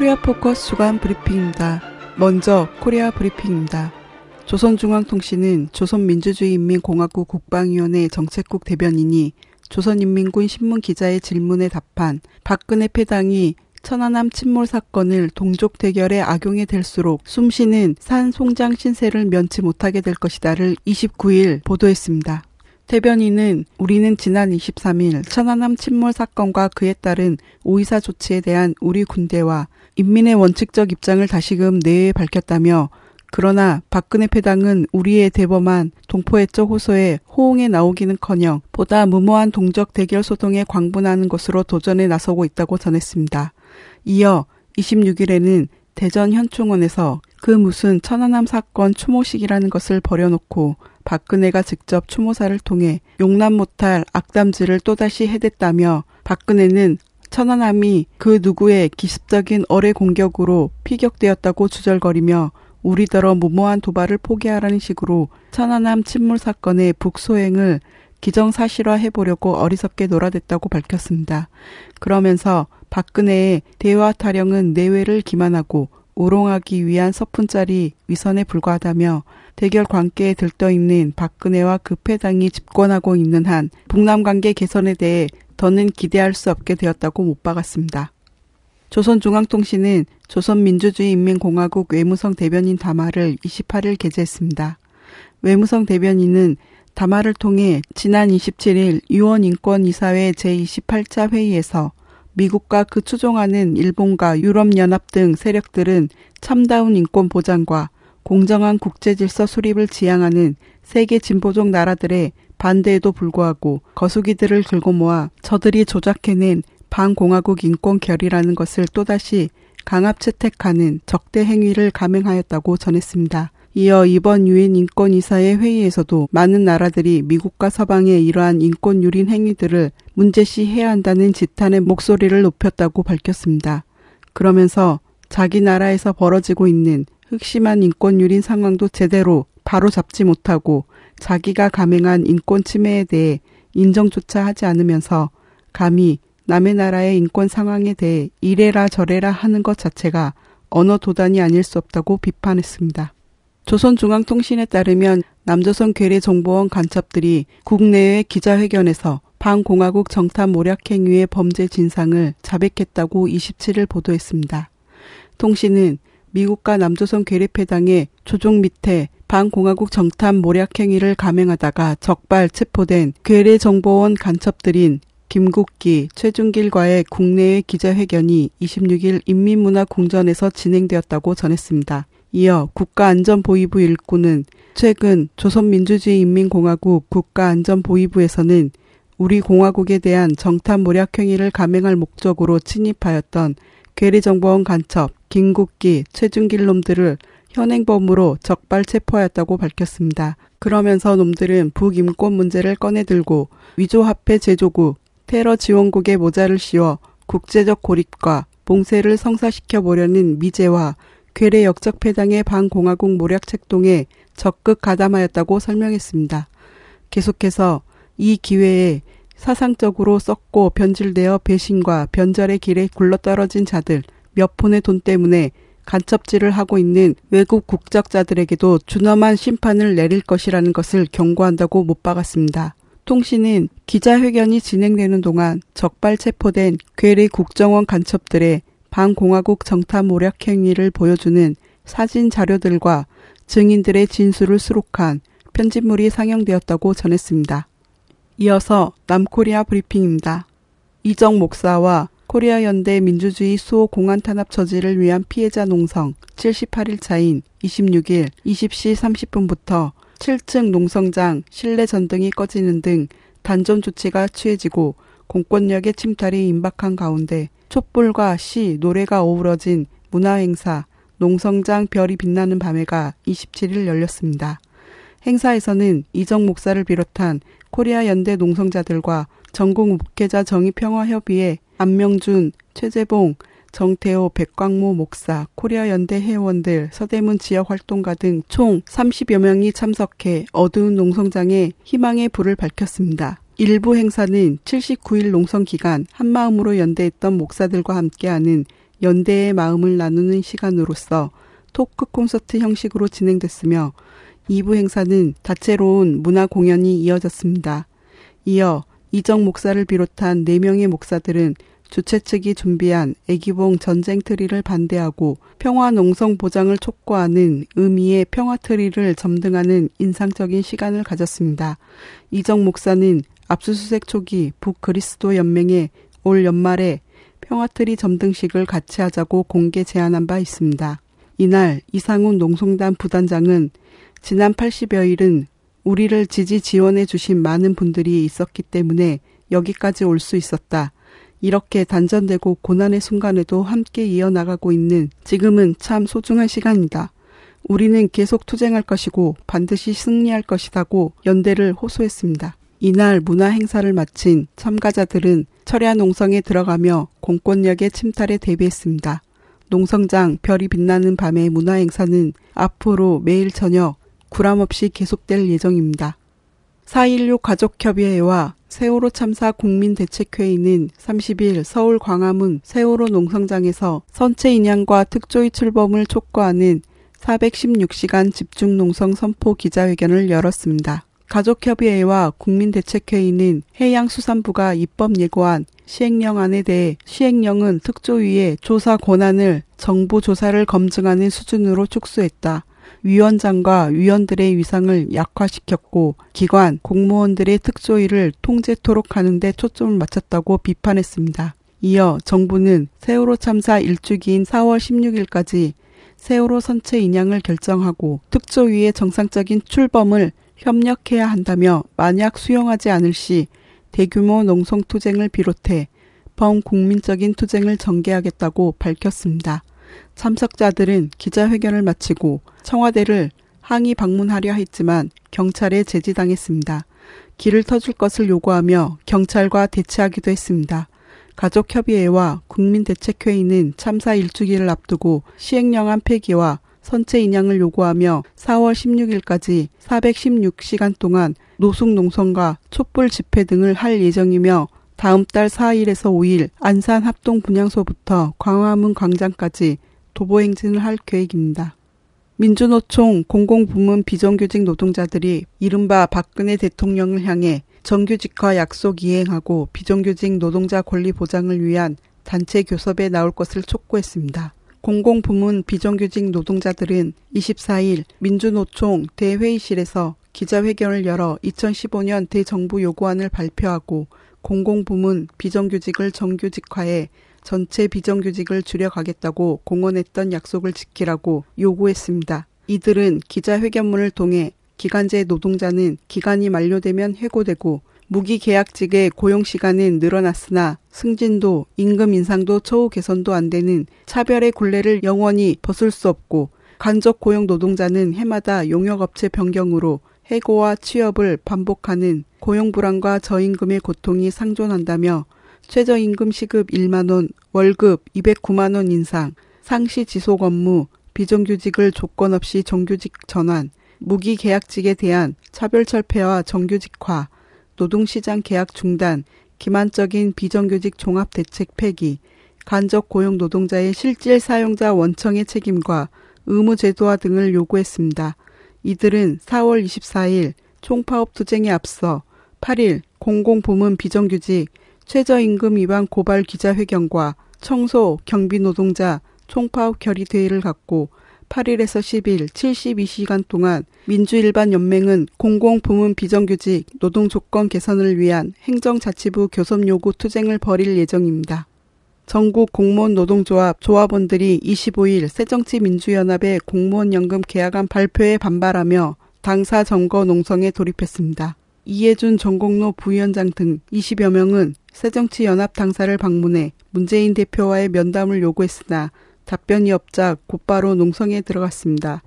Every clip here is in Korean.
코리아 포커스 주간 브리핑입니다. 먼저 코리아 브리핑입니다. 조선중앙통신은 조선민주주의인민공화국 국방위원회 정책국 대변인이 조선인민군 신문 기자의 질문에 답한 박근혜 패당이 천안함 침몰 사건을 동족 대결에 악용해 될수록 숨쉬는 산 송장 신세를 면치 못하게 될 것이다를 29일 보도했습니다. 대변인은 우리는 지난 23일 천안함 침몰 사건과 그에 따른 오이사 조치에 대한 우리 군대와 인민의 원칙적 입장을 다시금 내외 밝혔다며 그러나 박근혜 패당은 우리의 대범한 동포애적 호소에 호응에 나오기는커녕 보다 무모한 동적 대결 소동에 광분하는 것으로 도전에 나서고 있다고 전했습니다. 이어 26일에는 대전 현충원에서 그 무슨 천안함 사건 추모식이라는 것을 버려놓고 박근혜가 직접 추모사를 통해 용납 못할 악담질을 또다시 해댔다며 박근혜는 천안함이 그 누구의 기습적인 어뢰 공격으로 피격되었다고 주절거리며 우리더러 무모한 도발을 포기하라는 식으로 천안함 침몰 사건의 북소행을 기정사실화 해보려고 어리석게 놀아댔다고 밝혔습니다. 그러면서 박근혜의 대화 타령은 내외를 기만하고 우롱하기 위한 서푼짜리 위선에 불과하다며 대결 관계에 들떠있는 박근혜와 그 패당이 집권하고 있는 한 북남 관계 개선에 대해 더는 기대할 수 없게 되었다고 못 박았습니다. 조선중앙통신은 조선민주주의인민공화국 외무성 대변인 담화를 28일 게재했습니다. 외무성 대변인은 담화를 통해 지난 27일 유언인권이사회 제28차 회의에서 미국과 그 추종하는 일본과 유럽연합 등 세력들은 참다운 인권 보장과 공정한 국제 질서 수립을 지향하는 세계 진보적 나라들의 반대에도 불구하고 거수기들을 들고 모아 저들이 조작해낸 반공화국 인권 결의라는 것을 또다시 강압 채택하는 적대 행위를 감행하였다고 전했습니다. 이어 이번 유엔 인권이사회 회의에서도 많은 나라들이 미국과 서방의 이러한 인권 유린 행위들을 문제시해야 한다는 지탄의 목소리를 높였다고 밝혔습니다. 그러면서 자기 나라에서 벌어지고 있는 흑심한 인권 유린 상황도 제대로 바로 잡지 못하고 자기가 감행한 인권 침해에 대해 인정조차 하지 않으면서 감히 남의 나라의 인권 상황에 대해 이래라 저래라 하는 것 자체가 언어 도단이 아닐 수 없다고 비판했습니다. 조선중앙통신에 따르면 남조선 괴뢰정보원 간첩들이 국내외 기자회견에서 반공화국 정탐 모략 행위의 범죄 진상을 자백했다고 27일 보도했습니다. 통신은 미국과 남조선 괴뢰패당의 조종 밑에 반공화국 정탐 모략 행위를 감행하다가 적발 체포된 괴뢰정보원 간첩들인 김국기, 최준길과의 국내외 기자회견이 26일 인민문화궁전에서 진행되었다고 전했습니다. 이어 국가안전보위부 일꾼은 최근 조선민주주의인민공화국 국가안전보위부에서는 우리 공화국에 대한 정탐 모략 행위를 감행할 목적으로 침입하였던 괴뢰정보원 간첩 김국기, 최준길 놈들을 현행범으로 적발 체포하였다고 밝혔습니다. 그러면서 놈들은 북인권 문제를 꺼내들고 위조화폐 제조국, 테러 지원국의 모자를 씌워 국제적 고립과 봉쇄를 성사시켜 보려는 미제와 괴뢰 역적 패당의 반공화국 모략 책동에 적극 가담하였다고 설명했습니다. 계속해서 이 기회에 사상적으로 썩고 변질되어 배신과 변절의 길에 굴러떨어진 자들 몇 푼의 돈 때문에 간첩질을 하고 있는 외국 국적자들에게도 준엄한 심판을 내릴 것이라는 것을 경고한다고 못 박았습니다. 통신은 기자회견이 진행되는 동안 적발 체포된 괴뢰 국정원 간첩들의 반공화국 정탐 모략 행위를 보여주는 사진 자료들과 증인들의 진술을 수록한 편집물이 상영되었다고 전했습니다. 이어서 남코리아 브리핑입니다. 이정 목사와 코리아 연대 민주주의 수호 공안 탄압 저지를 위한 피해자 농성 78일 차인 26일 20시 30분부터 7층 농성장 실내 전등이 꺼지는 등 단전 조치가 취해지고 공권력의 침탈이 임박한 가운데 촛불과 시, 노래가 어우러진 문화행사 농성장 별이 빛나는 밤에가 27일 열렸습니다. 행사에서는 이정 목사를 비롯한 코리아 연대 농성자들과 전국 목회자 정의평화협의회 안명준, 최재봉, 정태호, 백광모 목사, 코리아 연대 회원들, 서대문 지역 활동가 등 총 30여 명이 참석해 어두운 농성장에 희망의 불을 밝혔습니다. 일부 행사는 79일 농성 기간 한마음으로 연대했던 목사들과 함께하는 연대의 마음을 나누는 시간으로서 토크 콘서트 형식으로 진행됐으며 2부 행사는 다채로운 문화 공연이 이어졌습니다. 이어 이정 목사를 비롯한 4명의 목사들은 주최 측이 준비한 애기봉 전쟁 트리를 반대하고 평화 농성 보장을 촉구하는 의미의 평화 트리를 점등하는 인상적인 시간을 가졌습니다. 이정 목사는 압수수색 초기 북그리스도 연맹에 올 연말에 평화 트리 점등식을 같이 하자고 공개 제안한 바 있습니다. 이날 이상훈 농성단 부단장은 지난 80여일은 우리를 지지 지원해 주신 많은 분들이 있었기 때문에 여기까지 올 수 있었다. 이렇게 단전되고 고난의 순간에도 함께 이어나가고 있는 지금은 참 소중한 시간이다. 우리는 계속 투쟁할 것이고 반드시 승리할 것이다고 연대를 호소했습니다. 이날 문화 행사를 마친 참가자들은 철야 농성에 들어가며 공권력의 침탈에 대비했습니다. 농성장 별이 빛나는 밤의 문화 행사는 앞으로 매일 저녁 구람 없이 계속될 예정입니다. 4.16 가족협의회와 세월호 참사 국민대책회의는 30일 서울 광화문 세월호 농성장에서 선체 인양과 특조위 출범을 촉구하는 416시간 집중 농성 선포 기자회견을 열었습니다. 가족협의회와 국민대책회의는 해양수산부가 입법 예고한 시행령안에 대해 시행령은 특조위의 조사 권한을 정부 조사를 검증하는 수준으로 축소했다. 위원장과 위원들의 위상을 약화시켰고 기관, 공무원들의 특조위를 통제토록 하는데 초점을 맞췄다고 비판했습니다. 이어 정부는 세월호 참사 1주기인 4월 16일까지 세월호 선체 인양을 결정하고 특조위의 정상적인 출범을 협력해야 한다며 만약 수용하지 않을 시 대규모 농성 투쟁을 비롯해 범국민적인 투쟁을 전개하겠다고 밝혔습니다. 참석자들은 기자회견을 마치고 청와대를 항의 방문하려 했지만 경찰에 제지당했습니다. 길을 터줄 것을 요구하며 경찰과 대치하기도 했습니다. 가족협의회와 국민대책회의는 참사 일주기를 앞두고 시행령안 폐기와 선체 인양을 요구하며 4월 16일까지 416시간 동안 노숙 농성과 촛불 집회 등을 할 예정이며 다음 달 4일에서 5일 안산 합동 분향소부터 광화문 광장까지 도보 행진을 할 계획입니다. 민주노총 공공부문 비정규직 노동자들이 이른바 박근혜 대통령을 향해 정규직화 약속 이행하고 비정규직 노동자 권리 보장을 위한 단체 교섭에 나올 것을 촉구했습니다. 공공부문 비정규직 노동자들은 24일 민주노총 대회의실에서 기자회견을 열어 2015년 대정부 요구안을 발표하고 공공부문 비정규직을 정규직화해 전체 비정규직을 줄여가겠다고 공언했던 약속을 지키라고 요구했습니다. 이들은 기자회견문을 통해 기간제 노동자는 기간이 만료되면 해고되고 무기계약직의 고용시간은 늘어났으나 승진도 임금 인상도 처우 개선도 안 되는 차별의 굴레를 영원히 벗을 수 없고 간접 고용 노동자는 해마다 용역업체 변경으로 해고와 취업을 반복하는 고용 불안과 저임금의 고통이 상존한다며 최저임금 시급 1만 원, 월급 209만 원 인상, 상시 지속 업무, 비정규직을 조건 없이 정규직 전환, 무기 계약직에 대한 차별 철폐와 정규직화, 노동시장 계약 중단, 기만적인 비정규직 종합 대책 폐기, 간접 고용 노동자의 실질 사용자 원청의 책임과 의무 제도화 등을 요구했습니다. 이들은 4월 24일 총파업 투쟁에 앞서 8일 공공부문 비정규직 최저임금 위반 고발 기자회견과 청소, 경비 노동자 총파업 결의대회를 갖고 8일에서 10일 72시간 동안 민주일반연맹은 공공부문 비정규직 노동조건 개선을 위한 행정자치부 교섭 요구 투쟁을 벌일 예정입니다. 전국 공무원 노동조합 조합원들이 25일 새정치민주연합의 공무원 연금 계약안 발표에 반발하며 당사 점거 농성에 돌입했습니다. 이해준 전공로 부위원장 등 20여 명은 새정치연합 당사를 방문해 문재인 대표와의 면담을 요구했으나 답변이 없자 곧바로 농성에 들어갔습니다.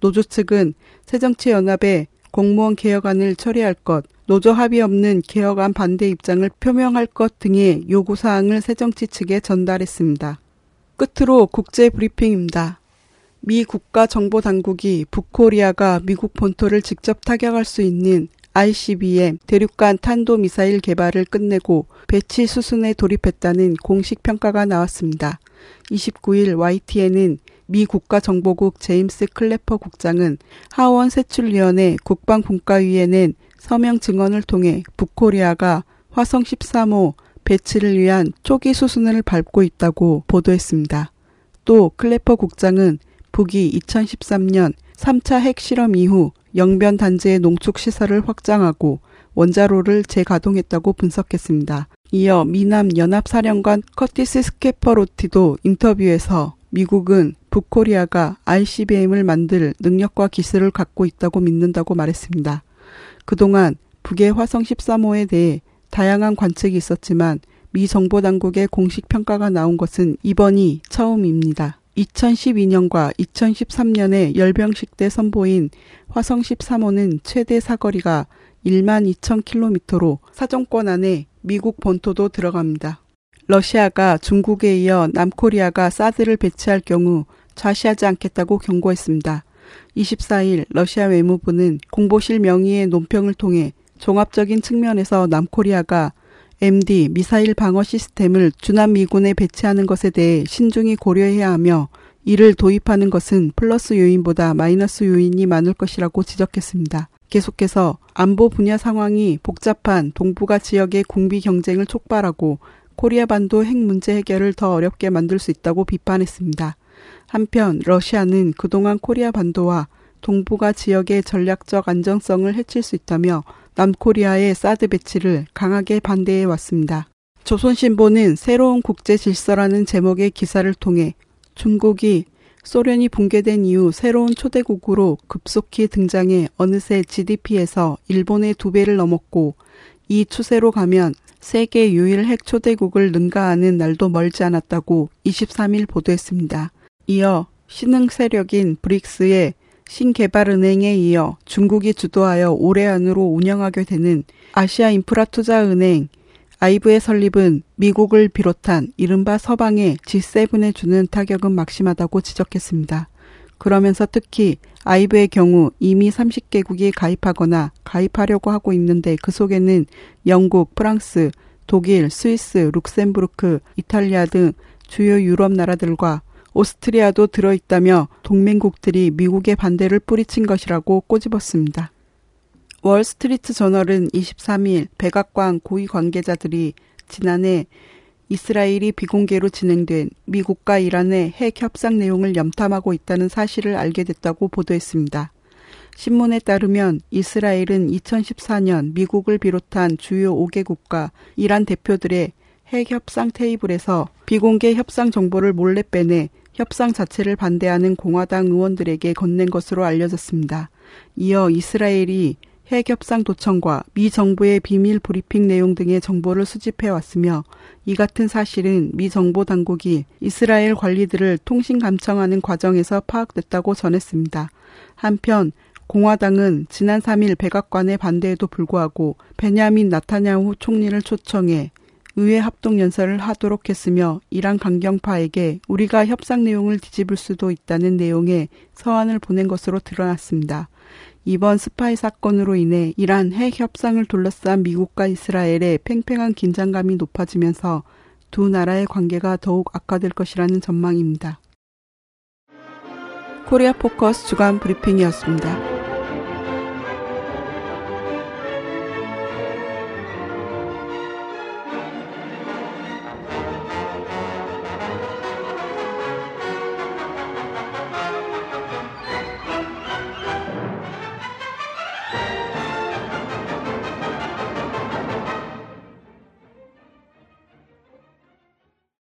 노조 측은 새정치연합에 공무원 개혁안을 처리할 것, 노조 합의 없는 개혁안 반대 입장을 표명할 것 등의 요구사항을 새정치 측에 전달했습니다. 끝으로 국제 브리핑입니다. 미 국가정보당국이 북코리아가 미국 본토를 직접 타격할 수 있는 ICBM 대륙간 탄도미사일 개발을 끝내고 배치 수순에 돌입했다는 공식 평가가 나왔습니다. 29일 YTN은 미 국가정보국 제임스 클래퍼 국장은 하원 세출위원회 국방분과위에 낸 서명 증언을 통해 북코리아가 화성 13호 배치를 위한 초기 수순을 밟고 있다고 보도했습니다. 또 클래퍼 국장은 북이 2013년 3차 핵실험 이후 영변 단지의 농축 시설을 확장하고 원자로를 재가동했다고 분석했습니다. 이어 미남 연합사령관 커티스 스케퍼로티도 인터뷰에서 미국은 북코리아가 ICBM을 만들 능력과 기술을 갖고 있다고 믿는다고 말했습니다. 그동안 북의 화성 13호에 대해 다양한 관측이 있었지만 미 정보당국의 공식 평가가 나온 것은 이번이 처음입니다. 2012년과 2013년에 열병식 때 선보인 화성 13호는 최대 사거리가 1만 2천 킬로미터로 사정권 안에 미국 본토도 들어갑니다. 러시아가 중국에 이어 남코리아가 사드를 배치할 경우 좌시하지 않겠다고 경고했습니다. 24일 러시아 외무부는 공보실 명의의 논평을 통해 종합적인 측면에서 남코리아가 MD 미사일 방어 시스템을 주남 미군에 배치하는 것에 대해 신중히 고려해야 하며 이를 도입하는 것은 플러스 요인보다 마이너스 요인이 많을 것이라고 지적했습니다. 계속해서 안보 분야 상황이 복잡한 동북아 지역의 군비 경쟁을 촉발하고 코리아 반도 핵 문제 해결을 더 어렵게 만들 수 있다고 비판했습니다. 한편 러시아는 그동안 코리아 반도와 동북아 지역의 전략적 안정성을 해칠 수 있다며 남코리아의 사드 배치를 강하게 반대해 왔습니다. 조선신보는 새로운 국제 질서라는 제목의 기사를 통해 중국이 소련이 붕괴된 이후 새로운 초대국으로 급속히 등장해 어느새 GDP에서 일본의 두 배를 넘었고 이 추세로 가면 세계 유일 핵 초대국을 능가하는 날도 멀지 않았다고 23일 보도했습니다. 이어 신흥 세력인 브릭스의 신개발은행에 이어 중국이 주도하여 올해 안으로 운영하게 되는 아시아 인프라 투자 은행 AIIB의 설립은 미국을 비롯한 이른바 서방의 G7에 주는 타격은 막심하다고 지적했습니다. 그러면서 특히 AIIB의 경우 이미 30개국이 가입하거나 가입하려고 하고 있는데 그 속에는 영국, 프랑스, 독일, 스위스, 룩셈부르크, 이탈리아 등 주요 유럽 나라들과 오스트리아도 들어있다며 동맹국들이 미국의 반대를 뿌리친 것이라고 꼬집었습니다. 월스트리트 저널은 23일 백악관 고위 관계자들이 지난해 이스라엘이 비공개로 진행된 미국과 이란의 핵 협상 내용을 염탐하고 있다는 사실을 알게 됐다고 보도했습니다. 신문에 따르면 이스라엘은 2014년 미국을 비롯한 주요 5개국과 이란 대표들의 핵 협상 테이블에서 비공개 협상 정보를 몰래 빼내 협상 자체를 반대하는 공화당 의원들에게 건넨 것으로 알려졌습니다. 이어 이스라엘이 핵협상 도청과 미 정부의 비밀 브리핑 내용 등의 정보를 수집해 왔으며 이 같은 사실은 미 정보 당국이 이스라엘 관리들을 통신 감청하는 과정에서 파악됐다고 전했습니다. 한편 공화당은 지난 3일 백악관의 반대에도 불구하고 베냐민 나타냐후 총리를 초청해 의회 합동 연설을 하도록 했으며 이란 강경파에게 우리가 협상 내용을 뒤집을 수도 있다는 내용의 서한을 보낸 것으로 드러났습니다. 이번 스파이 사건으로 인해 이란 핵 협상을 둘러싼 미국과 이스라엘의 팽팽한 긴장감이 높아지면서 두 나라의 관계가 더욱 악화될 것이라는 전망입니다. 코리아 포커스 주간 브리핑이었습니다.